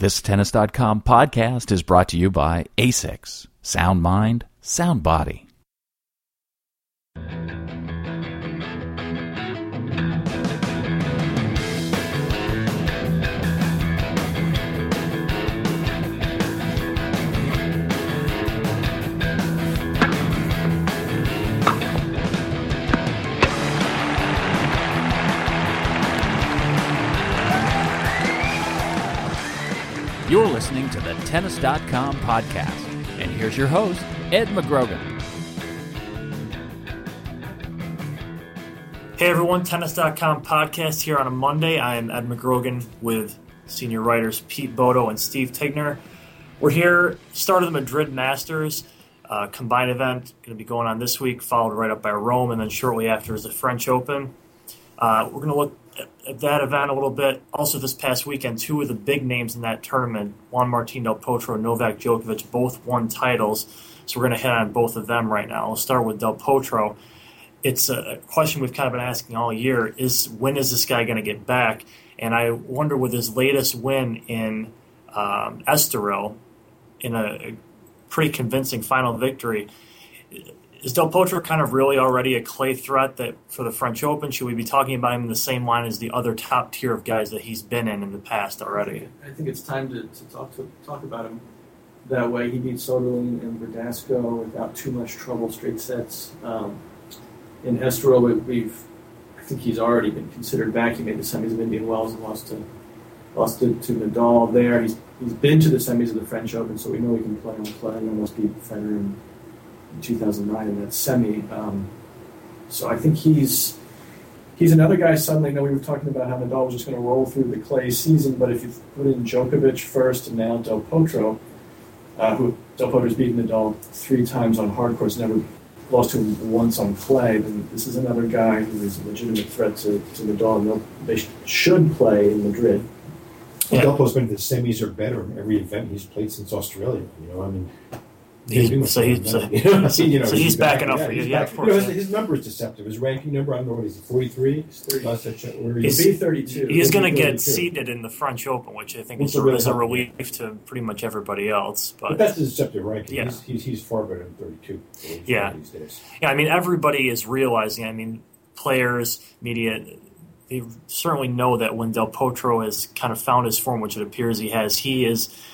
This Tennis.com podcast is brought to you by ASICS. Sound mind, sound body. You're listening to the Tennis.com podcast. And here's your host, Ed McGrogan. Hey everyone, Tennis.com podcast here on a Monday. I am Ed McGrogan with senior writers Pete Bodo and Steve Tignor. We're here, start of the Madrid Masters, uh, combined event, going to be going on this week, followed right up by Rome, and then shortly after is the French Open. Uh, we're going to look at that event a little bit. Also, this past weekend, two of the big names in that tournament, Juan Martín del Potro and Novak Djokovic, both won titles. So we're going to hit on both of them right now. We'll start with del Potro. It's a question we've kind of been asking all year: is when is this guy going to get back? And I wonder with his latest win in um, Estoril, in a pretty convincing final victory is Del Potro kind of really already a clay threat that for the French Open? Should we be talking about him in the same line as the other top tier of guys that he's been in in the past already? I think it's time to, to talk to talk about him that way. He beat Soderling and Verdasco without too much trouble, straight sets. Um, in Estoril, we've I think he's already been considered back. He made the semis of Indian Wells and lost to lost to, to Nadal there. He's he's been to the semis of the French Open, so we know he can play on clay and almost beat Federer in 2009 in that semi. Um, so I think he's he's another guy. Suddenly, know, we were talking about how Nadal was just going to roll through the clay season, but if you put in Djokovic first and now Del Potro, uh, who Del Potro's beaten Nadal three times on hard courts, never lost to him once on clay, then this is another guy who is a legitimate threat to, to Nadal. They sh- should play in Madrid. Yeah. Delpo's been to the semis or better in every event he's played since Australia. You know, I mean, He's, so, he's, so, you know, so he's, backing back, up for you. Yeah, of course. You know, his, his, number is deceptive. His ranking number, I don't know what he's 43. He's 30. He's, he's 32. He's going to get seated in the French Open, which I think is a, is a relief to pretty much everybody else. But, but that's the deceptive ranking. Yeah. He's, he's, he's far better than 32. Yeah. These days. Yeah, I mean, everybody is realizing, I mean, players, media, they certainly know that when Del Potro has kind of found his form, which it appears he has, he is –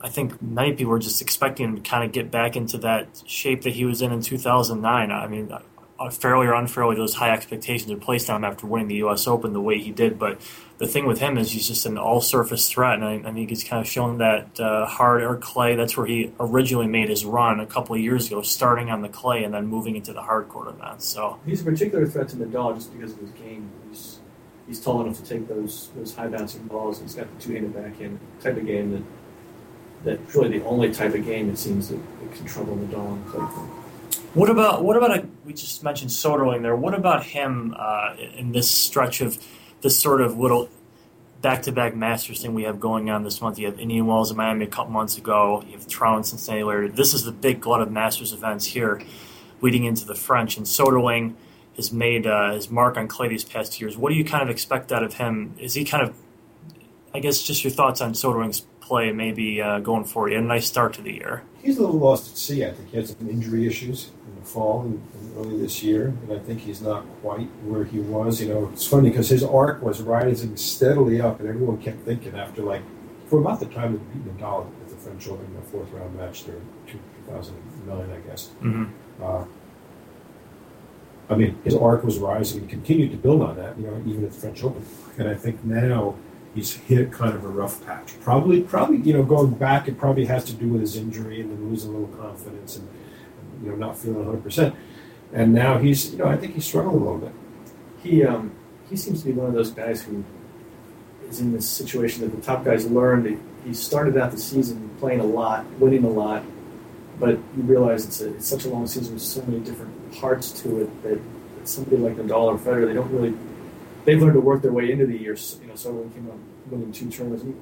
I think many people were just expecting him to kind of get back into that shape that he was in in 2009. I mean, uh, fairly or unfairly, those high expectations are placed on him after winning the U.S. Open the way he did. But the thing with him is he's just an all-surface threat, and I, I think he's kind of shown that uh, hard or clay. That's where he originally made his run a couple of years ago, starting on the clay and then moving into the hard court events. So he's a particular threat to Nadal just because of his game. He's he's tall enough to take those those high bouncing balls. He's got the two-handed backhand type of game that that's really the only type of game it seems that, that can trouble the for. What about what about a, we just mentioned Soderling there? What about him uh, in this stretch of this sort of little back-to-back Masters thing we have going on this month? You have Indian Wells in Miami a couple months ago. You have Toronto and Cincinnati later. This is the big glut of Masters events here, leading into the French. And Soderling has made uh, his mark on clay these past years. What do you kind of expect out of him? Is he kind of, I guess, just your thoughts on Soderling's play maybe uh, going forward. He had a nice start to the year. He's a little lost at sea. I think he had some injury issues in the fall and, and early this year, and I think he's not quite where he was. You know, it's funny because his arc was rising steadily up, and everyone kept thinking after like for about the time of beating Nadal at the French Open, in the fourth round match there, 2009, I guess. Mm-hmm. Uh, I mean, his arc was rising. He continued to build on that, you know, even at the French Open. And I think now he's hit kind of a rough patch. Probably, probably, you know, going back, it probably has to do with his injury and then losing a little confidence and, you know, not feeling 100. percent And now he's, you know, I think he's struggling a little bit. He, um, he seems to be one of those guys who is in this situation that the top guys learned. He started out the season playing a lot, winning a lot, but you realize it's, a, it's such a long season with so many different parts to it that, that somebody like Nadal or Federer, they don't really they've learned to work their way into the year. You know, so when he came up winning two tournaments, he,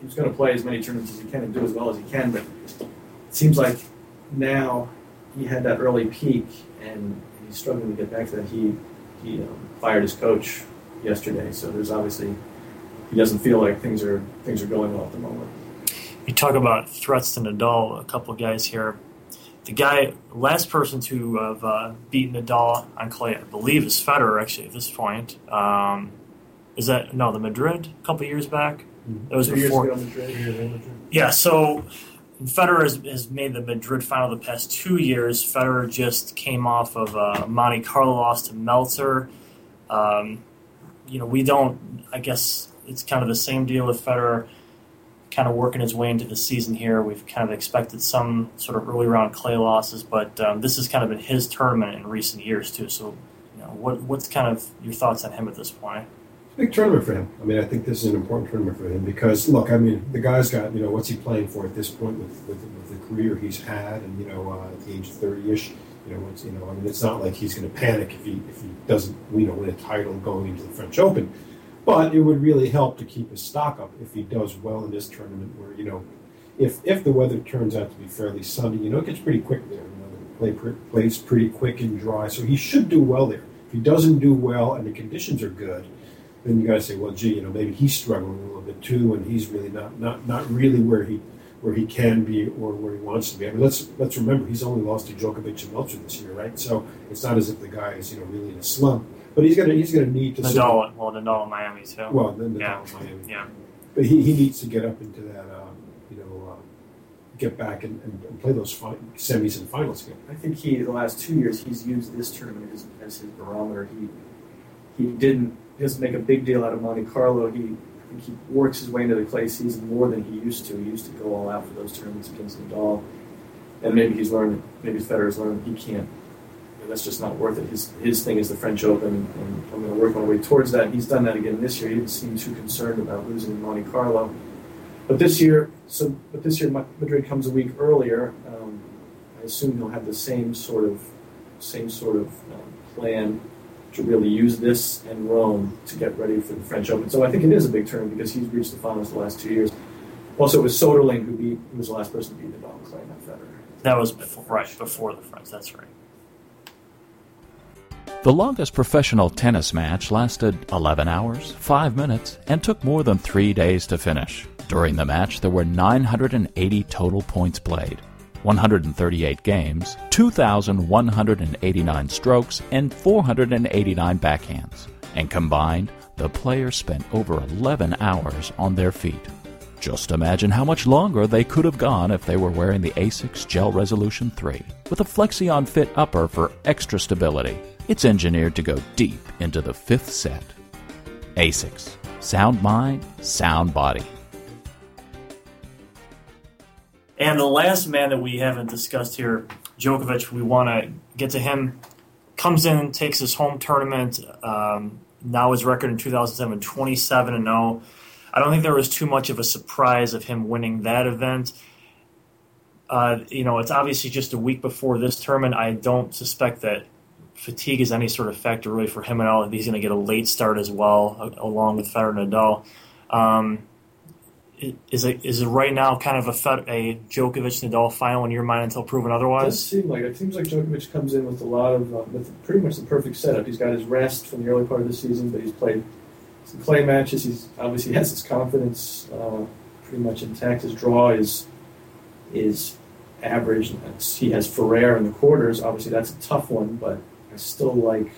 he's going to play as many tournaments as he can and do as well as he can. But it seems like now he had that early peak and he's struggling to get back to that. He he um, fired his coach yesterday, so there's obviously he doesn't feel like things are things are going well at the moment. You talk about threats to Nadal. A couple guys here. The guy, last person to have uh, beaten Nadal on clay, I believe, is Federer. Actually, at this point, um, is that no the Madrid a couple years back? That was Two before. Madrid. Yeah, so Federer has, has made the Madrid final the past two years. Federer just came off of a Monte Carlo loss to Melzer. Um, you know, we don't. I guess it's kind of the same deal with Federer, kind of working his way into the season here. We've kind of expected some sort of early round clay losses, but um, this has kind of been his tournament in recent years too. So, you know, what what's kind of your thoughts on him at this point? Big tournament for him. I mean, I think this is an important tournament for him because, look, I mean, the guy's got, you know, what's he playing for at this point with, with, with the career he's had, and you know, uh, at the age of thirty-ish, you know, you know, I mean, it's not like he's going to panic if he if he doesn't, you know, win a title going into the French Open, but it would really help to keep his stock up if he does well in this tournament, where you know, if if the weather turns out to be fairly sunny, you know, it gets pretty quick there. You know, the play plays pretty quick and dry, so he should do well there. If he doesn't do well and the conditions are good then you got to say, well, gee, you know, maybe he's struggling a little bit too, and he's really not not not really where he where he can be or where he wants to be. I mean, let's let's remember he's only lost to Djokovic and Melzer this year, right? So it's not as if the guy is you know really in a slump, but he's gonna he's gonna need to Nadal, well, Nadal in Miami too. well, then the Yeah. Miami, yeah. but he, he needs to get up into that, uh, you know, uh, get back and, and, and play those fi- semis and finals again. I think he the last two years he's used this tournament as, as his barometer. He he didn't he doesn't make a big deal out of Monte Carlo. He I think he works his way into the clay season more than he used to. He used to go all out for those tournaments against Nadal, and maybe he's learned. Maybe Federer's learned he can't. That's just not worth it. His his thing is the French Open, and I'm going to work my way towards that. He's done that again this year. He didn't seem too concerned about losing in Monte Carlo, but this year, so but this year Madrid comes a week earlier. Um, I assume he'll have the same sort of same sort of um, plan to really use this and Rome to get ready for the French Open. So I think it is a big turn because he's reached the finals the last two years. Also, it was Soderling who beat who was the last person to beat Nadal Clay, not Federer. That was before, right before the French. That's right. The longest professional tennis match lasted 11 hours, 5 minutes, and took more than three days to finish. During the match, there were 980 total points played, 138 games, 2,189 strokes, and 489 backhands. And combined, the players spent over 11 hours on their feet. Just imagine how much longer they could have gone if they were wearing the ASICS Gel Resolution 3 with a Flexion Fit upper for extra stability. It's engineered to go deep into the fifth set. ASICS. Sound mind, sound body. And the last man that we haven't discussed here, Djokovic, we want to get to him. Comes in, takes his home tournament. Um, now his record in 2007, 27 and 0. I don't think there was too much of a surprise of him winning that event. Uh, you know, it's obviously just a week before this tournament. I don't suspect that fatigue is any sort of factor really for him at all. He's going to get a late start as well, along with Federer and Nadal. Um, is it is it right now kind of a Fed, a Djokovic Nadal final in your mind until proven otherwise? It does otherwise? seem like it seems like Djokovic comes in with a lot of uh, with pretty much the perfect setup. He's got his rest from the early part of the season, but he's played some clay matches. He's obviously has his confidence uh, pretty much intact. His draw is is average. He has Ferrer in the quarters. Obviously, that's a tough one, but still like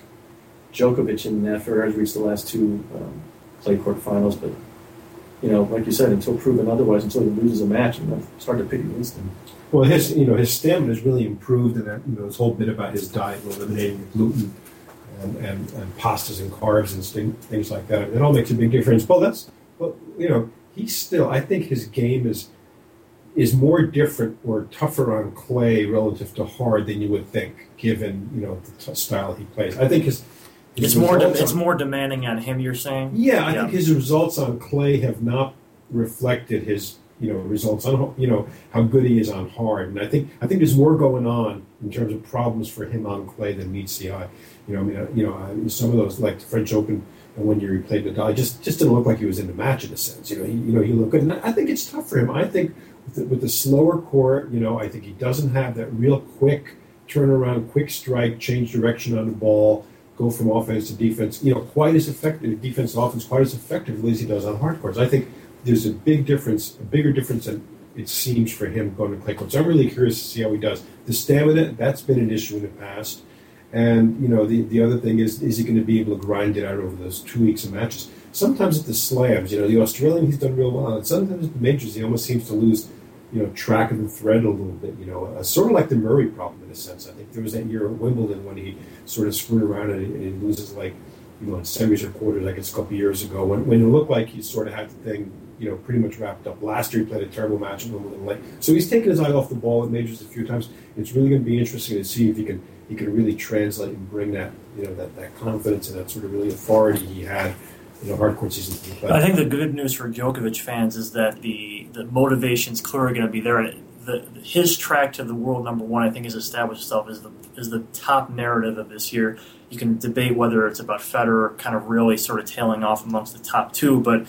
Djokovic in that. Ferrer's reached the last two um, clay court finals, but you know, like you said, until proven otherwise, until he loses a match, you know, it's hard to pick against him. Well, his you know his stamina has really improved, and that you know this whole bit about his diet, eliminating gluten and, and, and pastas and carbs and sting, things like that. It all makes a big difference. Well, that's well, you know, he's still. I think his game is is more different or tougher on clay relative to hard than you would think, given you know the t- style he plays. I think his, his It's more de- it's on- more demanding on him. You're saying? yeah, I Yeah. think his results on clay have not reflected his you know results on you know how good he is on hard, and I think I think there's more going on in terms of problems for him on clay than meets the eye. You know, I mean, uh, you know, uh, some of those like the French Open and when year he played Nadal, just just didn't look like he was in the match in a sense. You know, he you know he looked good, and I think it's tough for him. I think with the, slower court, you know, I think he doesn't have that real quick turnaround, quick strike, change direction on the ball go from offense to defense, you know, quite as effective, defense to offense, quite as effectively as he does on hard courts. I think there's a big difference, a bigger difference than it seems for him going to clay courts. I'm really curious to see how he does. The stamina that's been an issue in the past, and you know the the other thing is is he going to be able to grind it out over those two weeks of matches? Sometimes at the slams, you know, the Australian he's done real well. And sometimes at the majors he almost seems to lose you know, track of the thread a little bit. You know, uh, sort of like the Murray problem in a sense. I think there was that year at Wimbledon when he sort of screwed around and, and loses like, you know, in semis or quarters. I guess a couple years ago when when it looked like he sort of had the thing, you know, pretty much wrapped up. Last year he played a terrible match at Wimbledon late, so he's taken his eye off the ball at majors a few times. It's really going to be interesting to see if he can he can really translate and bring that you know that, that confidence and that sort of really authority he had you know, hard court season. But I think the good news for Djokovic fans is that the the motivation's clearly going to be there. The, his track to the world number one, I think, has established itself as the is the top narrative of this year. You can debate whether it's about Federer kind of really sort of tailing off amongst the top two, but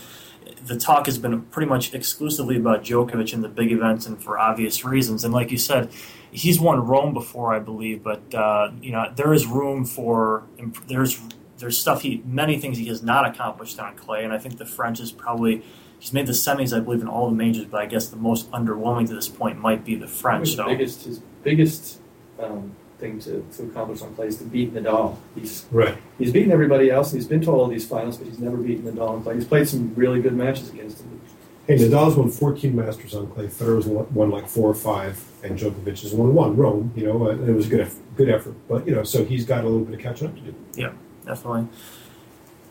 the talk has been pretty much exclusively about Djokovic in the big events and for obvious reasons. And like you said, he's won Rome before, I believe, but uh, you know there is room for there's there's stuff he many things he has not accomplished on clay, and I think the French is probably he's made the semis, I believe, in all the majors, but I guess the most underwhelming to this point might be the French. So. Biggest his biggest um, thing to, to accomplish on clay is to beat Nadal. He's right. He's beaten everybody else, and he's been to all these finals, but he's never beaten Nadal on clay. He's played some really good matches against him. Hey, Nadal's won 14 Masters on clay. Federer's won, won like four or five, and Djokovic has won one. Rome, you know, and it was a good, good effort. But you know, so he's got a little bit of catching up to do. Yeah definitely.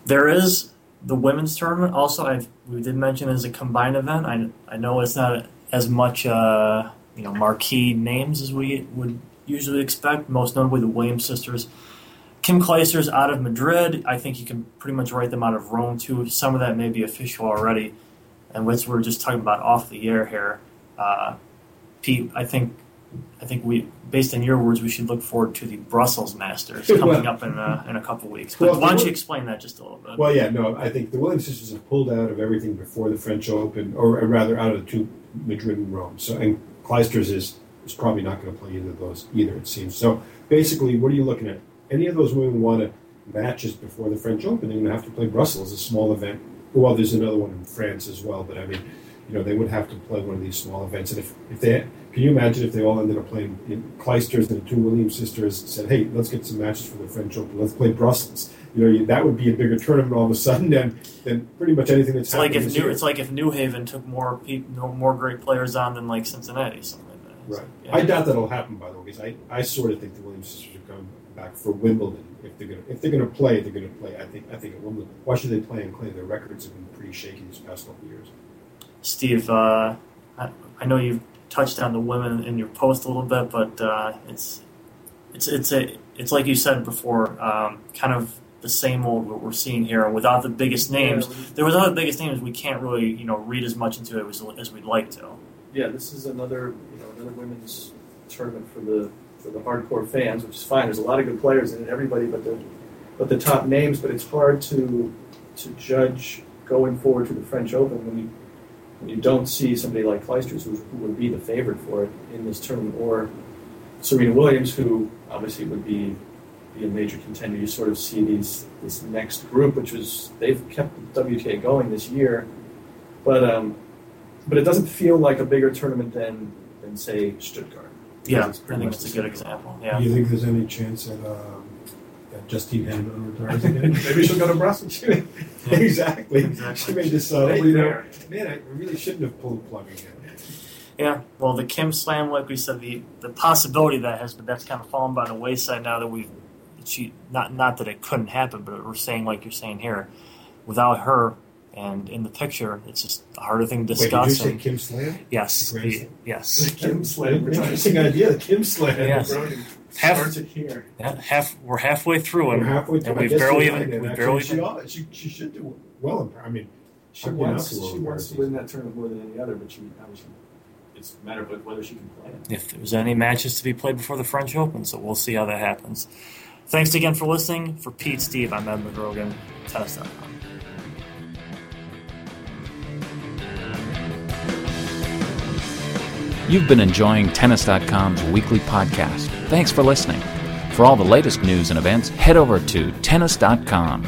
There is the women's tournament. Also, i we did mention as a combined event. I, I know it's not as much uh, you know marquee names as we would usually expect. Most notably, the Williams sisters. Kim Clijsters out of Madrid. I think you can pretty much write them out of Rome too. Some of that may be official already, and which we're just talking about off the air here. Uh, Pete, I think I think we, based on your words, we should look forward to the Brussels Masters coming well, up in a, in a couple weeks. But well, why don't you explain that just a little bit? Well, yeah, no, I think the Williams sisters have pulled out of everything before the French Open, or rather, out of the two Madrid and Rome. So, and Clijsters is is probably not going to play either of those either. It seems. So, basically, what are you looking at? Any of those women want to matches before the French Open, they're going to have to play Brussels, a small event. Well, there's another one in France as well, but I mean, you know, they would have to play one of these small events. And if, if they can you imagine if they all ended up playing in Clijsters and the two Williams sisters said, "Hey, let's get some matches for the French Open. Let's play Brussels." You know, that would be a bigger tournament all of a sudden than, than pretty much anything that's it's like if New, it's like if New Haven took more people, more great players on than like Cincinnati, something like that. Right. yeah. I doubt that'll happen, by the way, because I, I sort of think the Williams sisters are coming back for Wimbledon. If they're gonna if they're gonna play, they're gonna play. I think I think at Wimbledon. Why should they play and clay? Their records have been pretty shaky these past couple of years. Steve, uh, I, I know you've touched on the women in your post a little bit, but uh, it's it's it's a it's like you said before, um, kind of the same old what we're seeing here. Without the biggest names, yeah. there was other biggest names. We can't really you know read as much into it as, as we'd like to. Yeah, this is another you know another women's tournament for the for the hardcore fans, which is fine. There's a lot of good players in it, everybody but the but the top names. But it's hard to to judge going forward to the French Open when you you don't see somebody like Clijsters, who, who would be the favorite for it in this tournament, or Serena Williams, who obviously would be be a major contender. You sort of see these this next group, which was they've kept the WTA going this year, but um, but it doesn't feel like a bigger tournament than than say Stuttgart. Yeah, I think it's a good example. Yeah. Do you think there's any chance that um, that Justine Henin retires again? Maybe she'll go to Brussels. exactly. exactly. She made this uh, you know, man, I really shouldn't have pulled the plug again. Yeah, well, the Kim Slam, like we said, the the possibility that has, but that's kind of fallen by the wayside now that we've. She not not that it couldn't happen, but we're saying like you're saying here, without her and in the picture, it's just a harder thing to discuss. Wait, did you say Kim Slam? Yes, the, yes. Kim Slam. Interesting idea, the Kim Slam. Yes. Half, starts it here. Yeah, half we're halfway through, and, we're halfway through. and we've barely even we barely she, she, she should do well. In, I mean, she wants she wants to win that tournament more than any other, but she obviously it's a matter of whether she can play it. If there's any matches to be played before the French Open, so we'll see how that happens. Thanks again for listening. For Pete, Steve, I'm Ed McGrogan. Tennis.com. You've been enjoying Tennis.com's weekly podcast. Thanks for listening. For all the latest news and events, head over to Tennis.com.